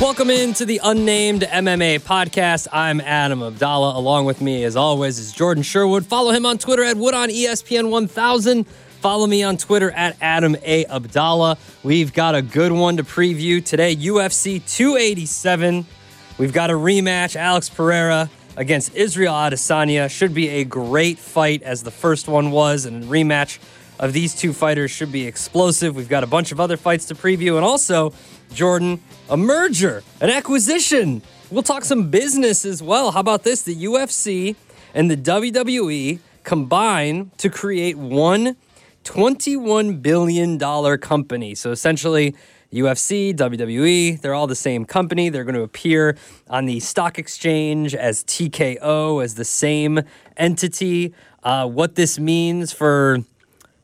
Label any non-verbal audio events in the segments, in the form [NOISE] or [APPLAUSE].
Welcome into the Unnamed MMA podcast. I'm Adam Abdalla. Along with me, as always, is Jordan Sherwood. Follow him on Twitter at Wood on ESPN 1000. Follow me on Twitter at Adam A. Abdalla. We've got a good one to preview today UFC 287. We've got a rematch. Alex Pereira against Israel Adesanya. Should be a great fight as the first one was, and rematch of these two fighters should be explosive. We've got a bunch of other fights to preview, and also, Jordan, a merger, an acquisition. We'll talk some business as well. How about this? The UFC and the WWE combine to create one $21 billion company. So essentially, UFC, WWE, they're all the same company. They're going to appear on the stock exchange as TKO, as the same entity. Uh, what this means for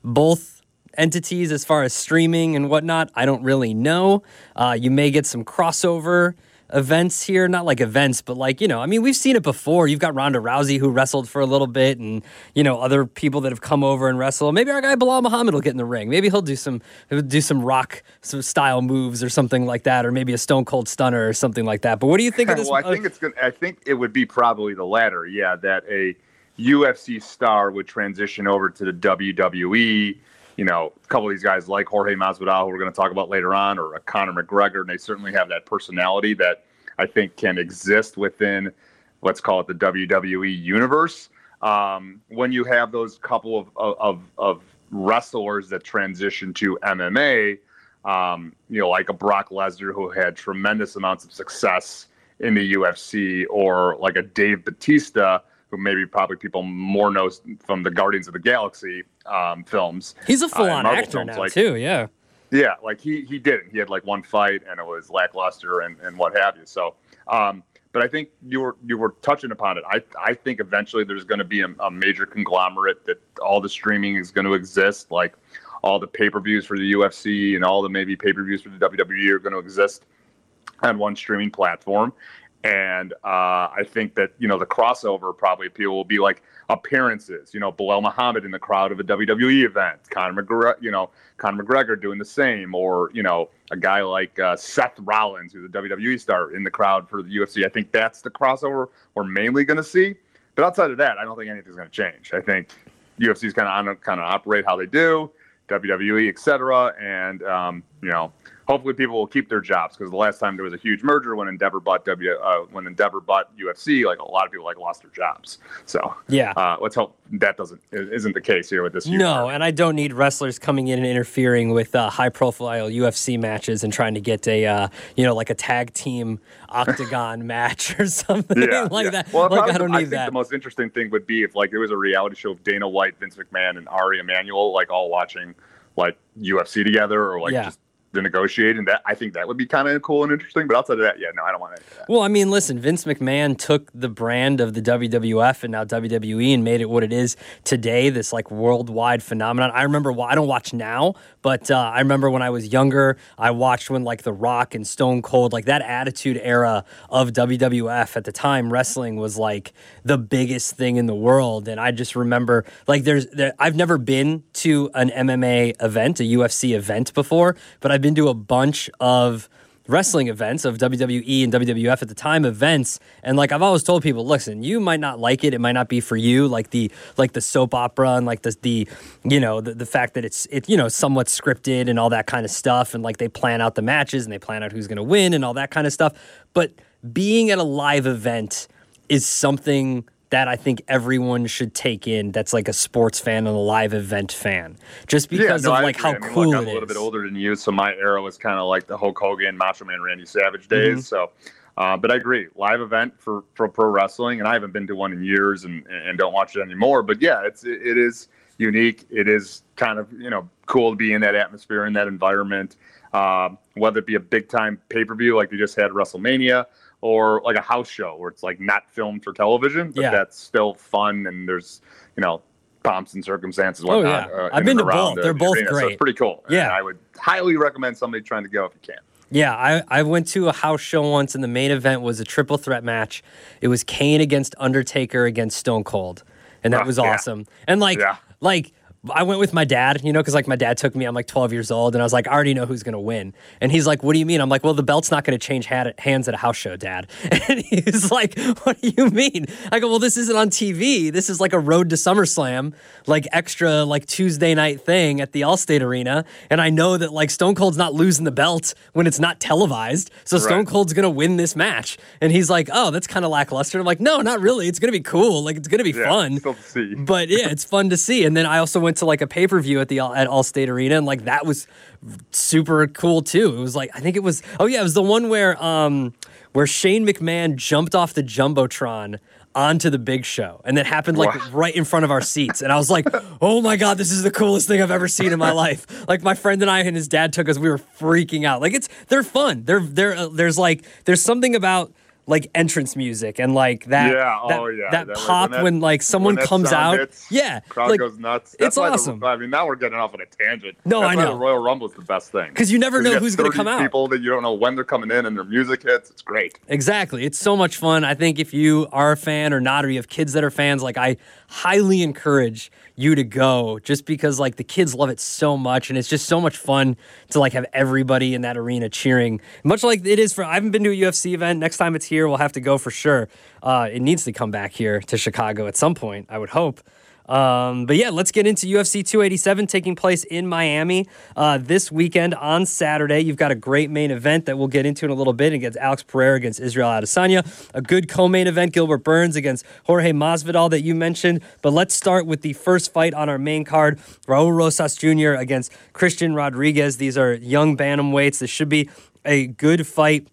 both entities as far as streaming and whatnot, I don't really know. Uh, you may get some crossover events here, not like events, but like, you know, I mean, we've seen it before. You've got Ronda Rousey who wrestled for a little bit and, you know, other people that have come over and wrestle. Maybe our guy Belal Muhammad will get in the ring. Maybe he'll do some he'll do some rock some style moves or something like that, or maybe a stone cold stunner or something like that. But what do you think of [LAUGHS] this? well, I think it's gonna I think it would be probably the latter, yeah, that a UFC star would transition over to the WWE. You know, a couple of these guys like Jorge Masvidal, who we're going to talk about later on, or a Conor McGregor, and they certainly have that personality that I think can exist within, let's call it the WWE universe. Um, when you have those couple of, of, of wrestlers that transition to MMA, um, you know, like a Brock Lesnar who had tremendous amounts of success in the UFC, or like a Dave Batista who maybe probably people more know from the Guardians of the Galaxy um, films. He's a full-on uh, actor now like, too. Yeah. Yeah, like he he didn't. He had like one fight and it was lackluster and, and what have you. So, um, but I think you were you were touching upon it. I I think eventually there's going to be a, a major conglomerate that all the streaming is going to exist. Like all the pay per views for the UFC and all the maybe pay per views for the WWE are going to exist on one streaming platform. And uh, I think that you know the crossover probably appeal will be like appearances. You know, Belal Muhammad in the crowd of a WWE event, Conor McGregor, you know, Conor McGregor doing the same, or you know, a guy like uh, Seth Rollins, who's a WWE star, in the crowd for the UFC. I think that's the crossover we're mainly going to see. But outside of that, I don't think anything's going to change. I think UFC's kind of kind of operate how they do, WWE, et cetera, and um, you know hopefully people will keep their jobs because the last time there was a huge merger when Endeavor bought W uh, when Endeavor bought UFC, like a lot of people like lost their jobs. So yeah, uh, let's hope that doesn't isn't the case here with this. No, and I don't need wrestlers coming in and interfering with uh, high profile UFC matches and trying to get a uh, you know like a tag team [LAUGHS] octagon match or something yeah, [LAUGHS] like yeah. that. Well, like, I don't need I think that. The most interesting thing would be if like there was a reality show of Dana White, Vince McMahon, and Ari Emanuel like all watching like UFC together or like yeah. just to negotiate, and that I think that would be kind of cool and interesting. But outside of that, yeah, no, I don't want to. Well, I mean, listen, Vince McMahon took the brand of the WWF and now WWE and made it what it is today. This like worldwide phenomenon. I remember. Well, I don't watch now, but uh, I remember when I was younger, I watched when like The Rock and Stone Cold, like that Attitude Era of WWF at the time, wrestling was like the biggest thing in the world, and I just remember like there's there, I've never been to an MMA event, a UFC event before, but I've been to a bunch of wrestling events of WWE and WWF at the time events. And like I've always told people listen you might not like it. It might not be for you. Like the like the soap opera and like the the you know the, the fact that it's it you know somewhat scripted and all that kind of stuff. And like they plan out the matches and they plan out who's going to win and all that kind of stuff. But being at a live event is something that I think everyone should take in that's like a sports fan and a live event fan. Just because yeah, no, of like how I mean, cool look, I'm a little bit older than you, so my era was kind of like the Hulk Hogan, Macho Man Randy Savage days. Mm-hmm. So uh, but I agree, live event for, for pro wrestling, and I haven't been to one in years and, and don't watch it anymore. But yeah, it's it, it is unique. It is kind of you know cool to be in that atmosphere in that environment. Um, whether it be a big time pay per view like they just had WrestleMania, or like a house show where it's like not filmed for television, but yeah. that's still fun and there's you know pomps and circumstances. Oh yeah, uh, I've been to both. They're both arena. great. So it's pretty cool. Yeah, and I would highly recommend somebody trying to go if you can. Yeah, I, I went to a house show once, and the main event was a triple threat match. It was Kane against Undertaker against Stone Cold, and that oh, was awesome. Yeah. And like, yeah. like I went with my dad, you know, because like my dad took me. I'm like 12 years old, and I was like, I already know who's gonna win. And he's like, What do you mean? I'm like, Well, the belt's not gonna change hands at a house show, Dad. [LAUGHS] And he's like, What do you mean? I go, Well, this isn't on TV. This is like a Road to SummerSlam, like extra like Tuesday night thing at the Allstate Arena. And I know that like Stone Cold's not losing the belt when it's not televised, so Stone. Cold's gonna win this match. And he's like, Oh, that's kind of lackluster. I'm like, No, not really. It's gonna be cool. Like it's gonna be yeah, fun. But yeah, it's fun to see. And then I also went to like a pay per view at the at Allstate Arena, and like that was super cool too. It was like I think it was oh yeah, it was the one where um where Shane McMahon jumped off the jumbotron onto the big show and that happened like wow. right in front of our seats and i was like [LAUGHS] oh my god this is the coolest thing i've ever seen in my [LAUGHS] life like my friend and i and his dad took us we were freaking out like it's they're fun they're they're uh, there's like there's something about like entrance music and like that yeah, that, oh, yeah. that, that pop when, that, when, like someone when comes out. hits, yeah crowd like, goes nuts. That's it's awesome. The, I mean now we're getting off on a tangent. No That's I know the Royal Rumble is the best thing. Because you never know who's going to come out. people that you don't know when they're coming in and their music hits. It's great. Exactly. It's so much fun. I think if you are a fan or not or you have kids that are fans like I highly encourage you to go just because like the kids love it so much and it's just so much fun to like have everybody in that arena cheering. Much like it is for i haven't been to a ufc event. Next time it's here we'll have to go for sure. Uh, it needs to come back here to chicago at some point i would hope um, but yeah, let's get into UFC 287 taking place in Miami uh, this weekend on Saturday. You've got a great main event that we'll get into in a little bit against Alex Pereira against Israel Adesanya. A good co-main event, Gilbert Burns against Jorge Masvidal that you mentioned. But let's start with the first fight on our main card: Raul Rosas Jr. against Christian Rodriguez. These are young bantamweights. This should be a good fight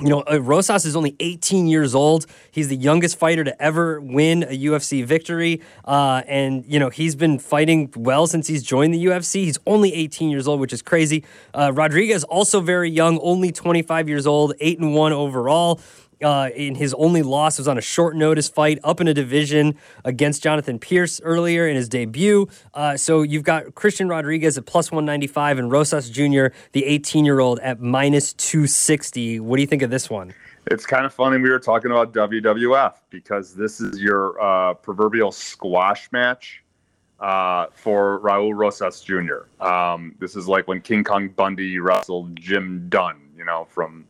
you know, uh, Rosas is only 18 years old. He's the youngest fighter to ever win a UFC victory. Uh, and, you know, he's been fighting well since he's joined the UFC. He's only 18 years old, which is crazy. Uh, Rodriguez, also very young, only 25 years old, 8 and 1 overall uh, in his only loss was on a short notice fight up in a division against Jonathan Pearce earlier in his debut. Uh, so you've got Christian Rodriguez at plus 195 and Rosas Jr., the 18 year old, at minus 260. What do you think of this one? It's kind of funny we were talking about WWF because this is your uh, proverbial squash match uh, for Raul Rosas Jr. Um, this is like when King Kong Bundy wrestled Jim Dunn, you know, from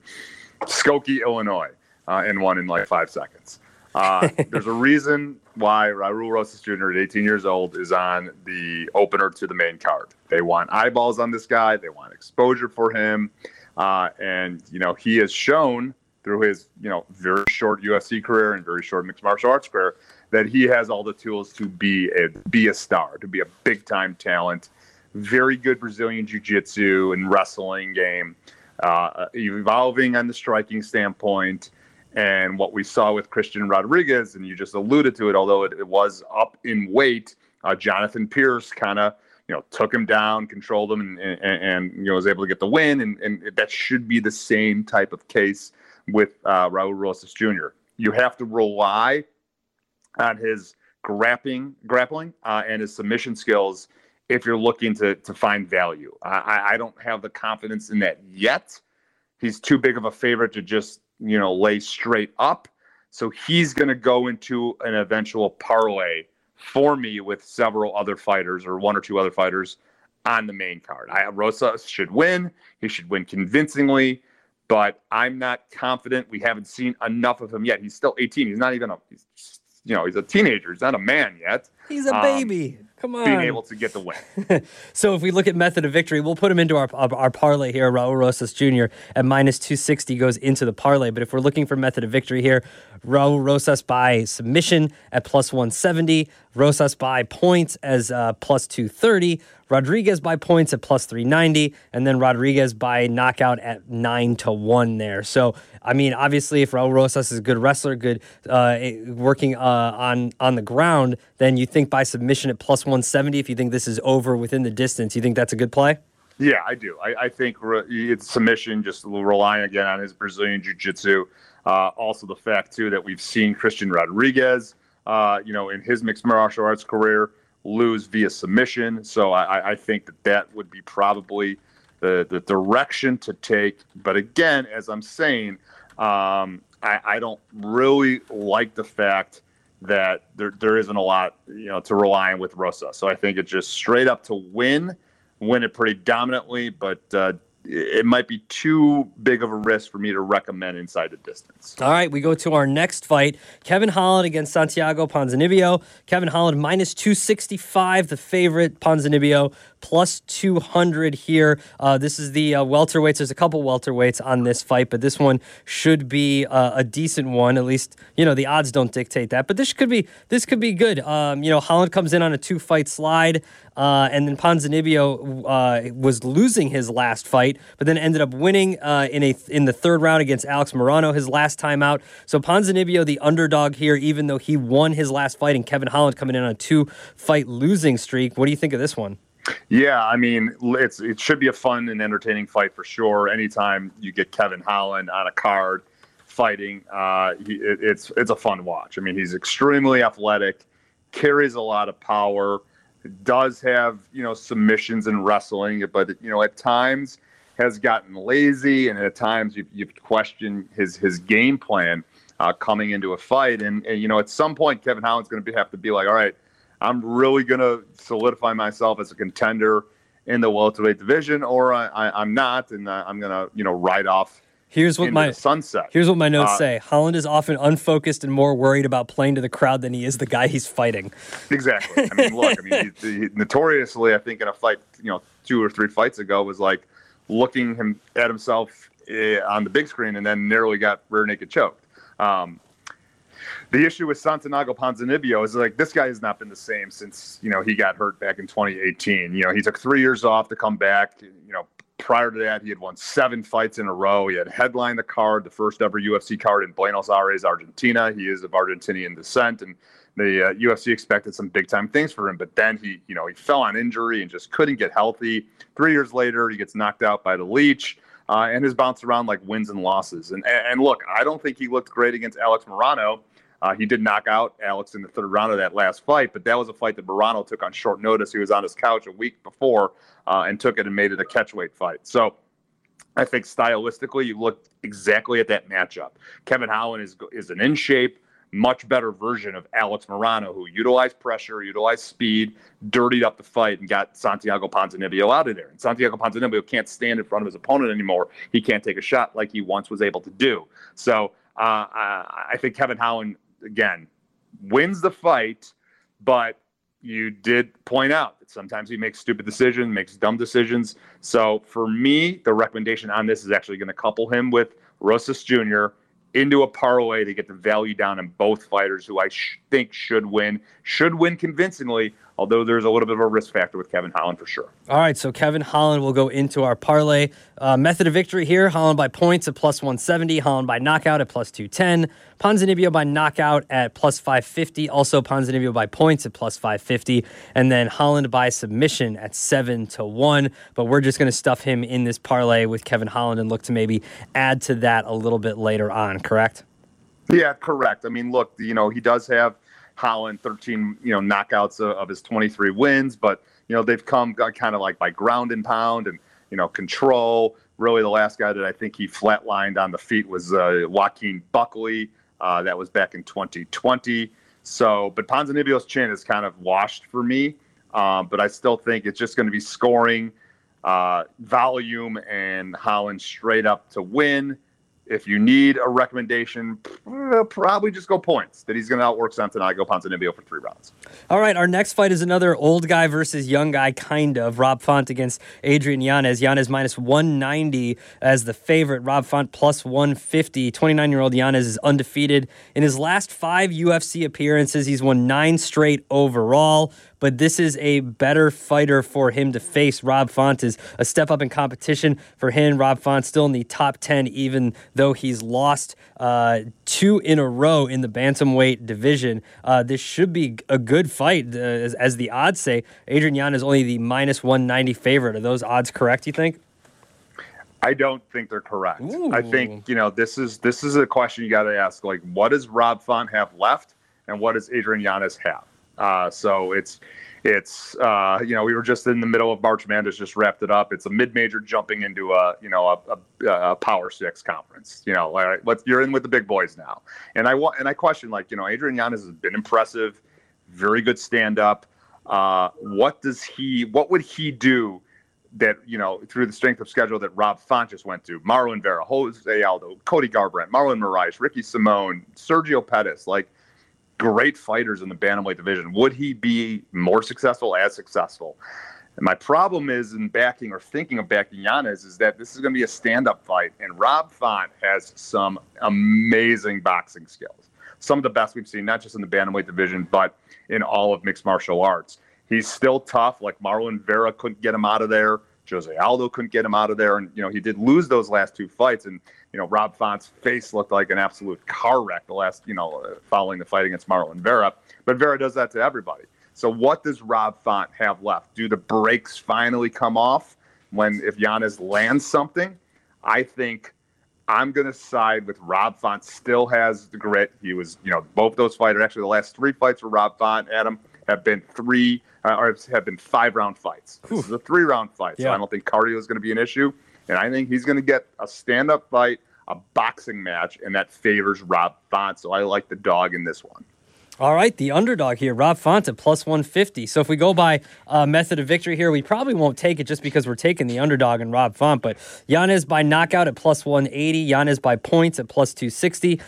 Skokie, Illinois uh, and won in like five seconds. Uh, [LAUGHS] there's a reason why Raul Rosas Jr. at 18 years old is on the opener to the main card. They want eyeballs on this guy. They want exposure for him, uh, and you know he has shown through his you know very short UFC career and very short mixed martial arts career that he has all the tools to be a be a star, to be a big time talent. Very good Brazilian jiu-jitsu and wrestling game, uh, evolving on the striking standpoint. And what we saw with Christian Rodriguez, and you just alluded to it, although it, it was up in weight, uh, Jonathan Pearce kind of you know took him down, controlled him, and, and, and, you know was able to get the win. And, and that should be the same type of case with uh, Raul Rosas Jr. You have to rely on his grappling, grappling, uh, and his submission skills if you're looking to to find value. I, I don't have the confidence in that yet. He's too big of a favorite to just you know, lay straight up. So he's going to go into an eventual parlay for me with several other fighters or one or two other fighters on the main card. I Rosa should win. He should win convincingly, but I'm not confident. We haven't seen enough of him yet. He's still 18. He's not even a, he's, you know, he's a teenager. He's not a man yet. He's a um, baby. Come on. Being able to get the win. [LAUGHS] so if we look at method of victory, we'll put him into our, our, our parlay here. Raul Rosas Jr. at minus 260 goes into the parlay. But if we're looking for method of victory here, Raul Rosas by submission at plus 170. Rosas by points as uh, plus 230. Rodriguez by points at plus 390. And then Rodriguez by knockout at 9 to 1 there. So, I mean, obviously, if Raul Rosas is a good wrestler, good uh, eh, working uh, on, on the ground, then you think by submission at plus 170, if you think this is over within the distance, you think that's a good play? Yeah, I do. I, I think it's submission, just relying again on his Brazilian Jiu Jitsu. Uh, also, the fact too that we've seen Christian Rodriguez, uh, you know, in his mixed martial arts career, lose via submission. So I, I think that that would be probably the the direction to take. But again, as I'm saying, um, I, I don't really like the fact that there there isn't a lot you know to rely on with Rosa. So I think it's just straight up to win, win it pretty dominantly, but uh, it might be too big of a risk for me to recommend inside the distance. All right, we go to our next fight. Kevin Holland against Santiago Ponzinibbio. Kevin Holland minus 265, the favorite. Ponzinibbio plus 200 here. Uh, this is the uh, welterweights. There's a couple welterweights on this fight, but this one should be uh, a decent one. At least, you know, the odds don't dictate that. But this could be this could be good. Um, you know, Holland comes in on a two fight slide. Uh, and then Ponzinibbio uh, was losing his last fight, but then ended up winning uh, in a in the third round against Alex Morono, his last time out. So Ponzinibbio, the underdog here, even though he won his last fight, and Kevin Holland coming in on a two fight losing streak. What do you think of this one? Yeah, I mean, it's it should be a fun and entertaining fight for sure. Anytime you get Kevin Holland on a card fighting, uh, he, it, it's it's a fun watch. I mean, he's extremely athletic, carries a lot of power does have you know submissions in wrestling, but you know at times has gotten lazy, and at times you've, you've questioned his his game plan uh, coming into a fight. And, and, you know at some point Kevin Holland's going to have to be like, all right, I'm really going to solidify myself as a contender in the welterweight division, or I, am not, and uh, I'm going to you know ride off Here's what my sunset. Here's what my notes uh, say. Holland is often unfocused and more worried about playing to the crowd than he is the guy he's fighting. Exactly. I mean, look. I mean, he, [LAUGHS] he, notoriously, I think in a fight, you know, two or three fights ago, was like looking him at himself uh, on the big screen and then nearly got rear naked choked. Um, the issue with Santiago Ponzinibbio is like this guy has not been the same since you know he got hurt back in 2018. You know, he took three years off to come back. You know, prior to that, he had won seven fights in a row. He had headlined the card, the first ever UFC card in Buenos Aires, Argentina. He is of Argentinian descent, and the uh, UFC expected some big time things for him. But then he, you know, he fell on injury and just couldn't get healthy. Three years later, he gets knocked out by the leech. Uh, and has bounced around like wins and losses. And, and look, I don't think he looked great against Alex Morono. Uh, he did knock out Alex in the third round of that last fight, but that was a fight that Morono took on short notice. He was on his couch a week before uh, and took it and made it a catchweight fight. So I think stylistically, you look exactly at that matchup. Kevin Holland is is an in shape, much better version of Alex Morono, who utilized pressure, utilized speed, dirtied up the fight, and got Santiago Ponzinibbio out of there. And Santiago Ponzinibbio can't stand in front of his opponent anymore. He can't take a shot like he once was able to do. So uh, I think Kevin Holland again, wins the fight, but you did point out that sometimes he makes stupid decisions, makes dumb decisions. So for me, the recommendation on this is actually going to couple him with Rosas Jr. into a parlay to get the value down in both fighters who I sh- think should win, should win convincingly, although there's a little bit of a risk factor with Kevin Holland for sure. All right, so Kevin Holland will go into our parlay. Uh, method of victory here Holland by points at plus 170, Holland by knockout at plus 210, Ponzinibbio by knockout at plus 550, also Ponzinibbio by points at plus 550, and then Holland by submission at 7 to 1. But we're just going to stuff him in this parlay with Kevin Holland and look to maybe add to that a little bit later on, correct? Yeah, correct. I mean, look, you know, he does have Holland 13, you know, knockouts of, of his 23 wins, but you know they've come kind of like by ground and pound and you know control. Really, the last guy that I think he flatlined on the feet was uh, Joaquin Buckley. Uh, that was back in 2020. So, but Ponzinibbio's chin is kind of washed for me. Um, but I still think it's just going to be scoring, uh, volume, and Holland straight up to win. If you need a recommendation, eh, probably just go points that he's going to outwork Santiago Ponzinibbio for three rounds. All right, our next fight is another old guy versus young guy, kind of. Rob Font against Adrian Yanez. Yanez minus 190 as the favorite. Rob Font plus 150. 29 year old Yanez is undefeated. In his last five UFC appearances, he's won nine straight overall but this is a better fighter for him to face. Rob Font is a step up in competition for him. Rob Font still in the top 10, even though he's lost uh, two in a row in the bantamweight division. Uh, this should be a good fight, uh, as, as, the odds say. Adrian Yanez only the minus 190 favorite. Are those odds correct, you think? I don't think they're correct. Ooh. I think you know this is this is a question you got to ask. Like, what does Rob Font have left, and what does Adrian Yanez have? Uh, so it's It's uh, you know we were just in the middle of March Madness, just wrapped it up. It's a mid-major jumping into a you know a, a, a Power Six conference. You know, like, let's you're in with the big boys now. And I want and I question like you know Adrian Yanez has been impressive, very good stand-up. Uh, what does he? What would he do? That you know through the strength of schedule that Rob Font just went to, Marlon Vera, Jose Aldo, Cody Garbrandt, Marlon Moraes, Ricky Simon, Sergio Pettis, like great fighters in the bantamweight division. Would he be more successful, as successful? And my problem is in backing or thinking of backing Yanez is that this is going to be a stand-up fight, and Rob Font has some amazing boxing skills, some of the best we've seen, not just in the bantamweight division, but in all of mixed martial arts. He's still tough. Like Marlon Vera couldn't get him out of there. Jose Aldo couldn't get him out of there, and you know he did lose those last two fights. And you know Rob Font's face looked like an absolute car wreck the last you know uh, following the fight against Marlon Vera. But Vera does that to everybody. So what does Rob Font have left? Do the brakes finally come off when if Yanez lands something? I think I'm going to side with Rob Font. Still has the grit. He was, you know, both those fighters. Actually, the last three fights for Rob Font, Adam, have been three uh, or have been five round fights. This is a three round fight, so Yeah. I don't think cardio is going to be an issue. And I think he's going to get a stand up fight, a boxing match, and that favors Rob Font. So I like the dog in this one. All right, the underdog here, Rob Font at plus 150. So if we go by uh, method of victory here, we probably won't take it just because we're taking the underdog and Rob Font. But Yanez by knockout at plus 180, Yanez by points at plus 260.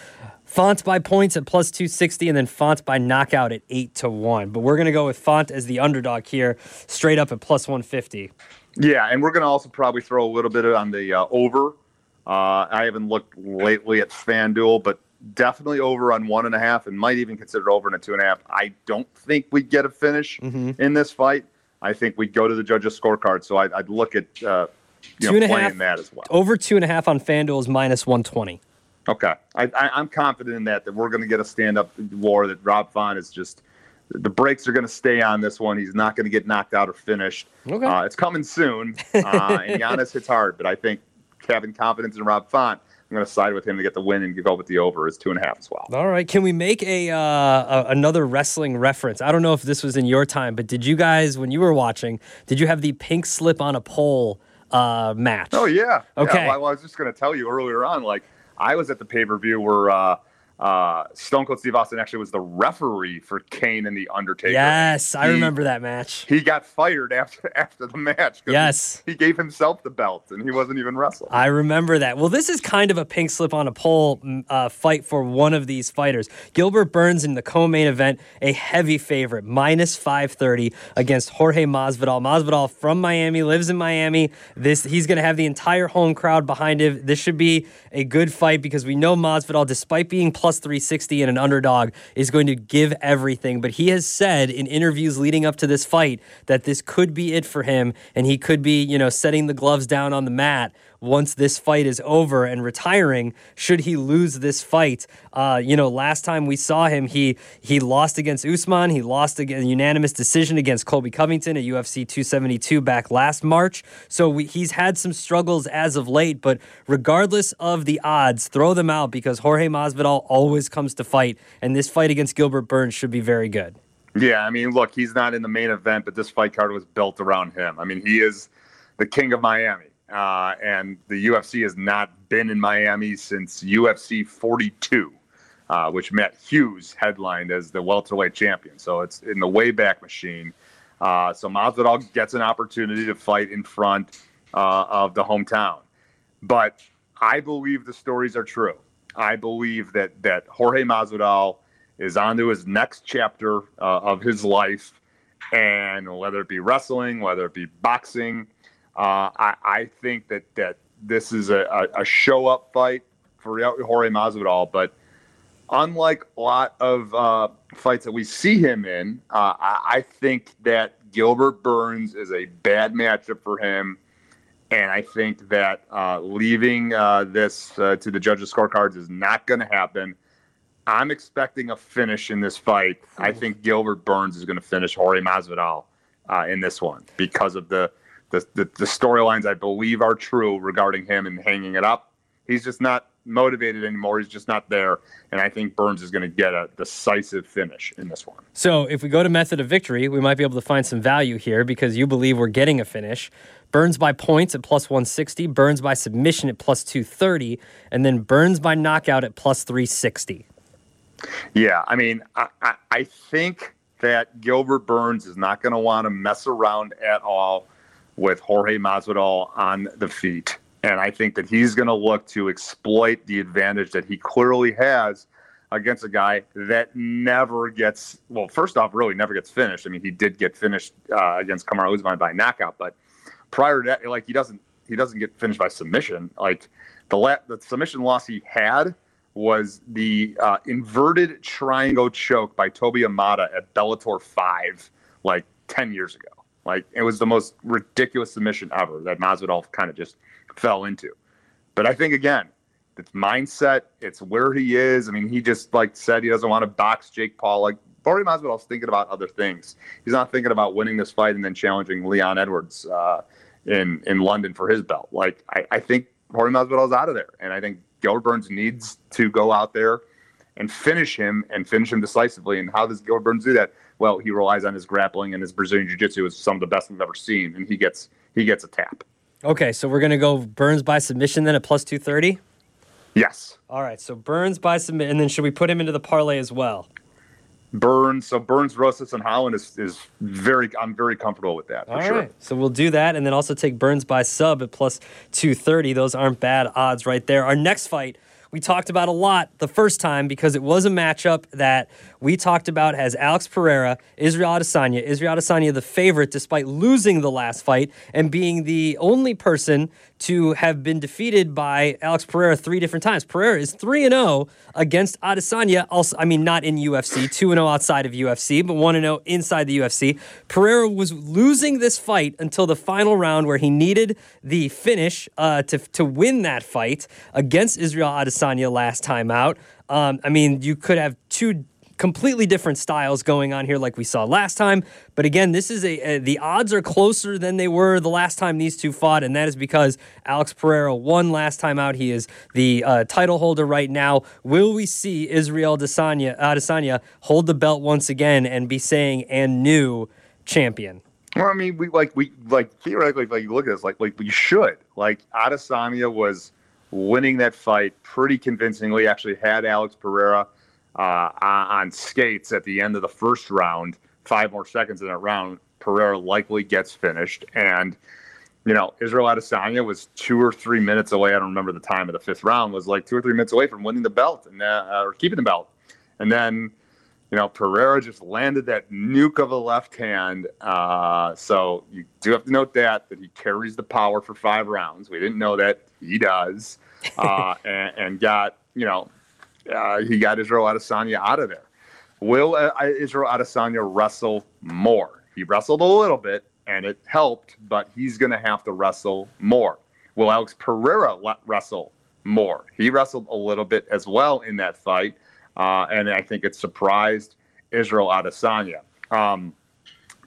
Font by points at plus 260, and then Font by knockout at 8 to 1. But we're going to go with Font as the underdog here, straight up at plus 150. Yeah, and we're going to also probably throw a little bit on the uh, over. Uh, I haven't looked lately at FanDuel, but definitely over on one and a half, and might even consider over in a two and a half. I don't think we'd get a finish in this fight. I think we'd go to the judges' scorecard, so I'd, I'd look at uh, you Two know and a playing half. that as well. Over two and a half on FanDuel is minus 120. Okay, I, I, I'm confident in that that we're going to get a stand-up war. That Rob Font is just the brakes are going to stay on this one. He's not going to get knocked out or finished. Okay. Uh, it's coming soon, uh, and Yanez hits hard. But I think having confidence in Rob Font, I'm going to side with him to get the win and go with the over is two and a half as well. All right. Can we make a, uh, a another wrestling reference? I don't know if this was in your time, but did you guys, when you were watching, did you have the pink slip on a pole uh, match? Oh yeah. Okay. Yeah, well, I was just going to tell you earlier on, like I was at the pay per view where uh, uh, Stone Cold Steve Austin actually was the referee for Kane and the Undertaker. Yes, I He- remember that match. He got fired after [LAUGHS] after the match. Yes. he, he gave himself the belt and he wasn't even wrestling. I remember that. Well, this is kind of a pink slip on a pole mm, uh, fight for one of these fighters. Gilbert Burns in the co-main event, a heavy favorite, minus 530 against Jorge Masvidal. Masvidal from Miami, lives in Miami. This he's going to have the entire home crowd behind him. This should be a good fight because we know Masvidal, despite being plus 360 and an underdog, is going to give everything. But he has said in interviews leading up to this fight that this could be it for him, and he could be, you know, setting the gloves down on the mat once this fight is over and retiring should he lose this fight? Uh, you know last time we saw him he he lost against Usman. He lost a unanimous decision against Colby Covington at UFC 272 back last March. So we, he's had some struggles as of late but regardless of the odds throw them out because Jorge Masvidal always comes to fight and this fight against Gilbert Burns should be very good. Yeah, I mean, look, he's not in the main event, but this fight card was built around him. I mean, he is the king of Miami, uh, and the UFC has not been in Miami since UFC 42, uh, which Matt Hughes headlined as the welterweight champion. So it's in the Wayback Machine. Uh, so Masvidal gets an opportunity to fight in front uh, of the hometown, but I believe the stories are true. I believe that that Jorge Masvidal is on to his next chapter uh, of his life, and whether it be wrestling, whether it be boxing, uh, I, I think that that this is a, a, show up fight for Jorge Masvidal. But unlike a lot of uh, fights that we see him in, uh, I, I think that Gilbert Burns is a bad matchup for him. And I think that uh, leaving uh, this uh, to the judges' scorecards is not going to happen. I'm expecting a finish in this fight. I think Gilbert Burns is going to finish Jorge Masvidal uh, in this one because of the the, the, the storylines I believe are true regarding him and hanging it up. He's just not motivated anymore. He's just not there. And I think Burns is going to get a decisive finish in this one. So if we go to method of victory, we might be able to find some value here because you believe we're getting a finish. Burns by points at plus 160, Burns by submission at plus 230, and then Burns by knockout at plus 360. Yeah, I mean, I, I, I think that Gilbert Burns is not going to want to mess around at all with Jorge Masvidal on the feet. And I think that he's going to look to exploit the advantage that he clearly has against a guy that never gets, well, first off, really never gets finished. I mean, he did get finished uh, against Kamaru Usman by knockout, but prior to that, like he doesn't, he doesn't get finished by submission. Like the, la- the submission loss he had was the uh, inverted triangle choke by Toby Imada at Bellator 5 like 10 years ago. Like it was the most ridiculous submission ever that Masvidal kind of just fell into. But I think again, it's mindset, it's where he is. I mean, he just like said he doesn't want to box Jake Paul. Like Jorge Masvidal's thinking about other things. He's not thinking about winning this fight and then challenging Leon Edwards uh, in in London for his belt. Like I, I think Jorge Masvidal's out of there, and I think Gilbert Burns needs to go out there and finish him and finish him decisively. And how does Gilbert Burns do that? Well, he relies on his grappling and his Brazilian jiu-jitsu is some of the best we've ever seen, and he gets he gets a tap. Okay, so we're gonna go Burns by submission then at plus two thirty. Yes. All right, so Burns by submission, and then should we put him into the parlay as well? Burns. So Burns, Rosas, and Holland is, is very. I'm very comfortable with that. For All sure. right, so we'll do that, and then also take Burns by sub at plus two thirty. Those aren't bad odds right there. Our next fight we talked about a lot the first time because it was a matchup that we talked about as Alex Pereira, Israel Adesanya. Israel Adesanya, the favorite, despite losing the last fight and being the only person to have been defeated by Alex Pereira three different times. Pereira is 3 and 0 against Adesanya. Also, I mean, not in UFC, 2 and 0 outside of UFC, but 1 and 0 inside the UFC. Pereira was losing this fight until the final round where he needed the finish uh, to, to win that fight against Israel Adesanya last time out. Um, I mean, you could have two completely different styles going on here, like we saw last time. But again, this is a, a, the odds are closer than they were the last time these two fought, and that is because Alex Pereira won last time out. He is the uh, title holder right now. Will we see Israel Adesanya, Adesanya hold the belt once again and be saying and new champion? Well, I mean, we like we like theoretically, like you look at this, like like we should. Like Adesanya was winning that fight pretty convincingly. Actually, had Alex Pereira uh, on skates at the end of the first round. Five more seconds in that round, Pereira likely gets finished. And, you know, Israel Adesanya was two or three minutes away. I don't remember the time of the fifth round, was like two or three minutes away from winning the belt and uh, or keeping the belt. And then, you know, Pereira just landed that nuke of a left hand. Uh, so you do have to note that, that he carries the power for five rounds. We didn't know that. He does. Uh, [LAUGHS] and, and got, you know, uh, he got Israel Adesanya out of there. Will uh, Israel Adesanya wrestle more? He wrestled a little bit and it helped, but he's going to have to wrestle more. Will Alex Pereira wrestle more? He wrestled a little bit as well in that fight, uh, and I think it surprised Israel Adesanya. Um,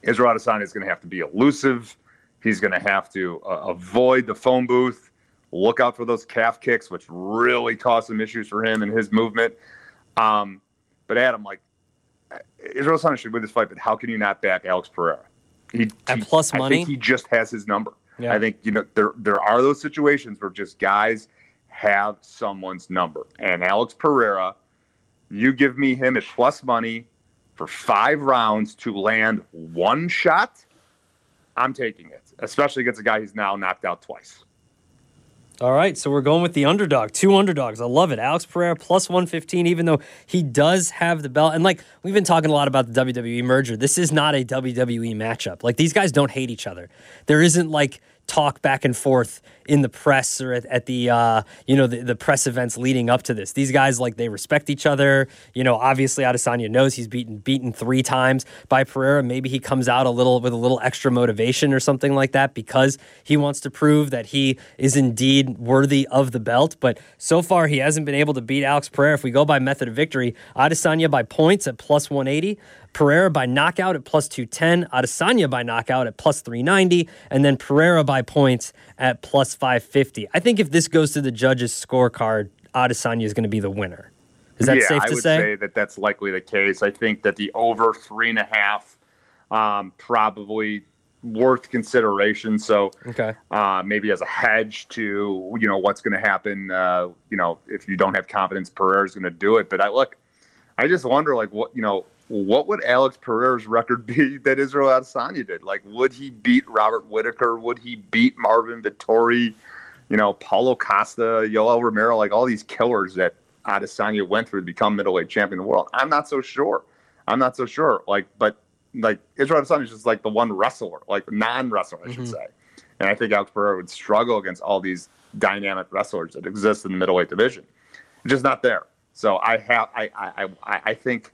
Israel Adesanya is going to have to be elusive. He's going to have to uh, avoid the phone booth. Look out for those calf kicks, which really caused some issues for him and his movement. Um, but Adam, like Israel Adesanya should win this fight, but how can you not back Alex Pereira? He, At he, plus money, I think he just has his number. Yeah. I think you know there there are those situations where just guys have someone's number, and Alex Pereira, you give me him at plus money for five rounds to land one shot, I'm taking it, especially against a guy who's now knocked out twice. All right, so we're going with the underdog. Two underdogs. I love it. Alex Pereira plus 115, even though he does have the belt. And like we've been talking a lot about the WWE merger. This is not a WWE matchup. Like these guys don't hate each other. There isn't like talk back and forth in the press or at, at the uh, you know the, the press events leading up to this. These guys like they respect each other. You know, obviously Adesanya knows he's beaten beaten three times by Pereira. Maybe he comes out a little with a little extra motivation or something like that because he wants to prove that he is indeed worthy of the belt. But so far he hasn't been able to beat Alex Pereira. If we go by method of victory, Adesanya by points at plus 180. Pereira by knockout at plus 210, Adesanya by knockout at plus 390, and then Pereira by points at plus 550. I think if this goes to the judges' scorecard, Adesanya is going to be the winner. Is that yeah, safe I would say? say that that's likely the case. I think that the over three and a half um, probably worth consideration. So Okay. uh, maybe as a hedge to you know what's going to happen. Uh, you know if you don't have confidence Pereira's going to do it. But I look, I just wonder like what you know what would Alex Pereira's record be [LAUGHS] that Israel Adesanya did? Like would he beat Robert Whitaker? Would he beat Marvin Vettori? You know Paulo Costa, Yoel Romero, like all these killers that Adesanya went through to become middleweight champion of the world. I'm not so sure. I'm not so sure. Like, but like Israel Adesanya is just like the one wrestler, like non-wrestler, I should Mhm. say. And I think Alex Pereira would struggle against all these dynamic wrestlers that exist in the middleweight division. Just not there. So I have, I, I, I, I think,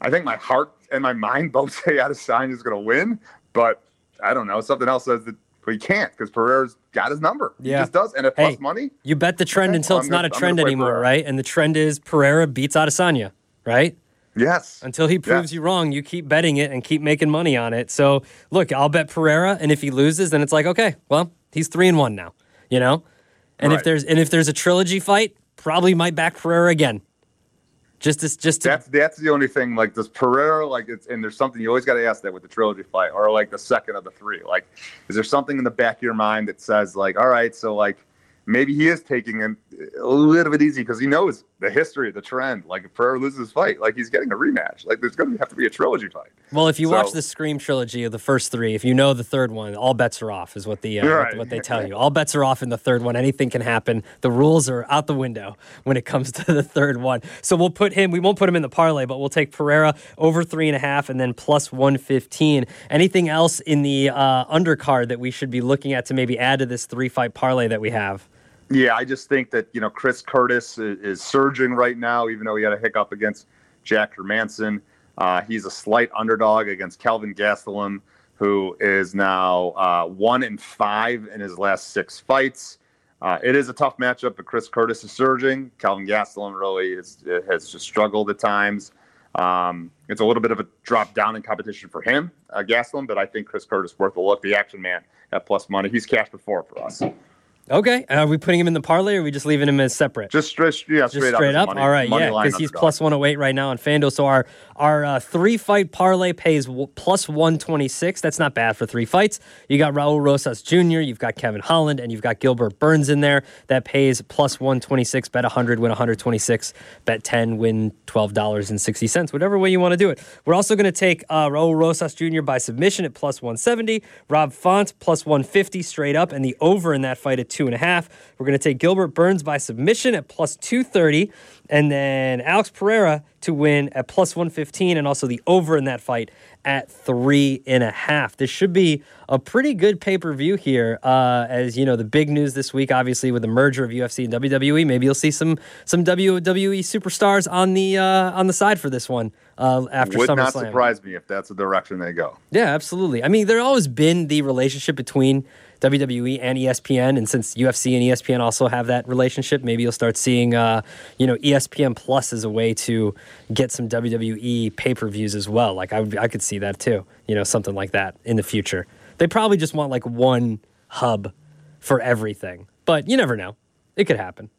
I think my heart and my mind [LAUGHS] both say Adesanya is going to win, but I don't know. Something else says that we can't because Pereira's got his number. Yeah. He just does. And at Hey, plus money, You bet the trend Okay, until it's I'm not gonna- a trend anymore, Pereira. right? And the trend is Pereira beats Adesanya, right? yes. Until he proves Yeah. you wrong, you keep betting it and keep making money on it. So look, I'll bet Pereira, and if he loses, then it's like, okay, well, he's three and one now, you know. And if there's and if there's a trilogy fight, probably might back Pereira again. Just to, just to, That's that's the only thing. Like does Pereira like it's and there's something you always got to ask that with the trilogy fight or like the second of the three. Like, is there something in the back of your mind that says like, all right, so like maybe he is taking it a little bit easy because he knows the history, the trend. Like if Pereira loses his fight, like he's getting a rematch. Like there's going to have to be a trilogy fight. well, if you watch the Scream trilogy of the first three, if you know the third one, all bets are off, is what the uh, what- Right. what, they tell you. All bets are off in the third one. Anything can happen. The rules are out the window when it comes [LAUGHS] to the third one. So we'll put him. We won't put him in the parlay, but we'll take Pereira over three and a half, and then plus one fifteen. Anything else in the uh, undercard that we should be looking at to maybe add to this three fight parlay that we have? Yeah, I just think that you know Chris Curtis is, is surging right now, even though he had a hiccup against Jack Hermansson. Uh, he's a slight underdog against Kelvin Gastelum, who is now uh, one in five in his last six fights. Uh, it is a tough matchup, but Chris Curtis is surging. Kelvin Gastelum really is, has just struggled at times. Um, it's a little bit of a drop down in competition for him, uh, Gastelum, but I think Chris Curtis worth a look. The action man at plus money. He's cashed before for us. Okay, are we putting him in the parlay, or are we just leaving him as separate? Just straight, yeah, Just straight, straight up. up. Money, All right, yeah, because he's plus 108 right now on FanDuel. So our our uh, three fight parlay pays w- plus 126. That's not bad for three fights. You got Raul Rosas Jr., you've got Kevin Holland, and you've got Gilbert Burns in there. That pays plus 126. Bet 100, win 126. Bet 10, win $12.60. Whatever way you want to do it. We're also going to take uh, Raul Rosas Jr. by submission at plus 170. Rob Font plus 150 straight up, and the over in that fight at two and a half. We're going to take Gilbert Burns by submission at plus 230, and then Alex Pereira to win at plus 115, and also the over in that fight at three and a half. This should be a pretty good pay per view here. Uh, as you know, the big news this week, obviously, with the merger of UFC and WWE. Maybe you'll see some some WWE superstars on the uh, on the side for this one uh, after Would not surprise me if that's the direction they go. Yeah, absolutely. I mean, there always been the relationship between WWE and ESPN, and since UFC and ESPN also have that relationship, maybe you'll start seeing, uh, you know, ESPN Plus as a way to get some WWE pay per views as well. Like I, would, I could see that too. You know, something like that in the future. They probably just want like one hub for everything, but you never know. It could happen.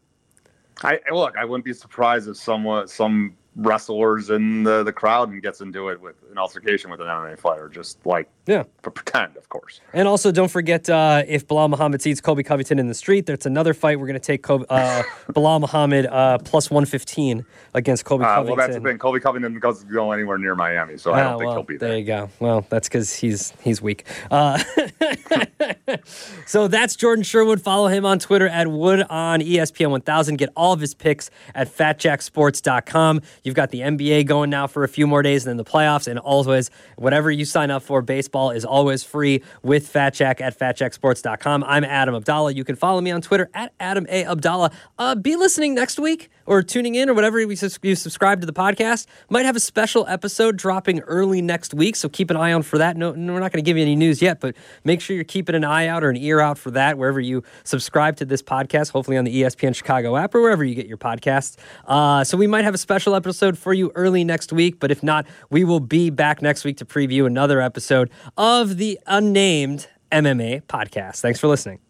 I- look. I wouldn't be surprised if someone, some wrestlers in the, the crowd and gets into it with an altercation with an MMA fighter, just like Yeah. for pretend, of course. And also, don't forget uh, if Belal Muhammad sees Colby Covington in the street, that's another fight. We're going to take Colby, uh, Belal Muhammad uh, plus 115 against Colby Uh, Covington. well, that's the thing. Colby Covington doesn't go anywhere near Miami, so I Ah, don't think well, he'll be there there. you go. Well, that's because he's he's weak. Uh, [LAUGHS] so that's Jordan Sherwood. Follow him on Twitter at Wood on ESPN 1000. Get all of his picks at FatJackSports.com. You've got the NBA going now for a few more days, and then the playoffs. And always, whatever you sign up for, baseball is always free with Fat Jack at FatJackSports.com. I'm Adam Abdalla. You can follow me on Twitter at Adam A Abdalla. Uh, be listening next week or tuning in or whatever you subscribe to the podcast. Might have a special episode dropping early next week, so keep an eye on for that. No, we're not going to give you any news yet, but make sure you're keeping an eye out or an ear out for that wherever you subscribe to this podcast. Hopefully on the ESPN Chicago app or wherever you get your podcasts. Uh, so we might have a special episode for you early next week, but if not, we will be back next week to preview another episode of the unnamed MMA podcast. Thanks for listening.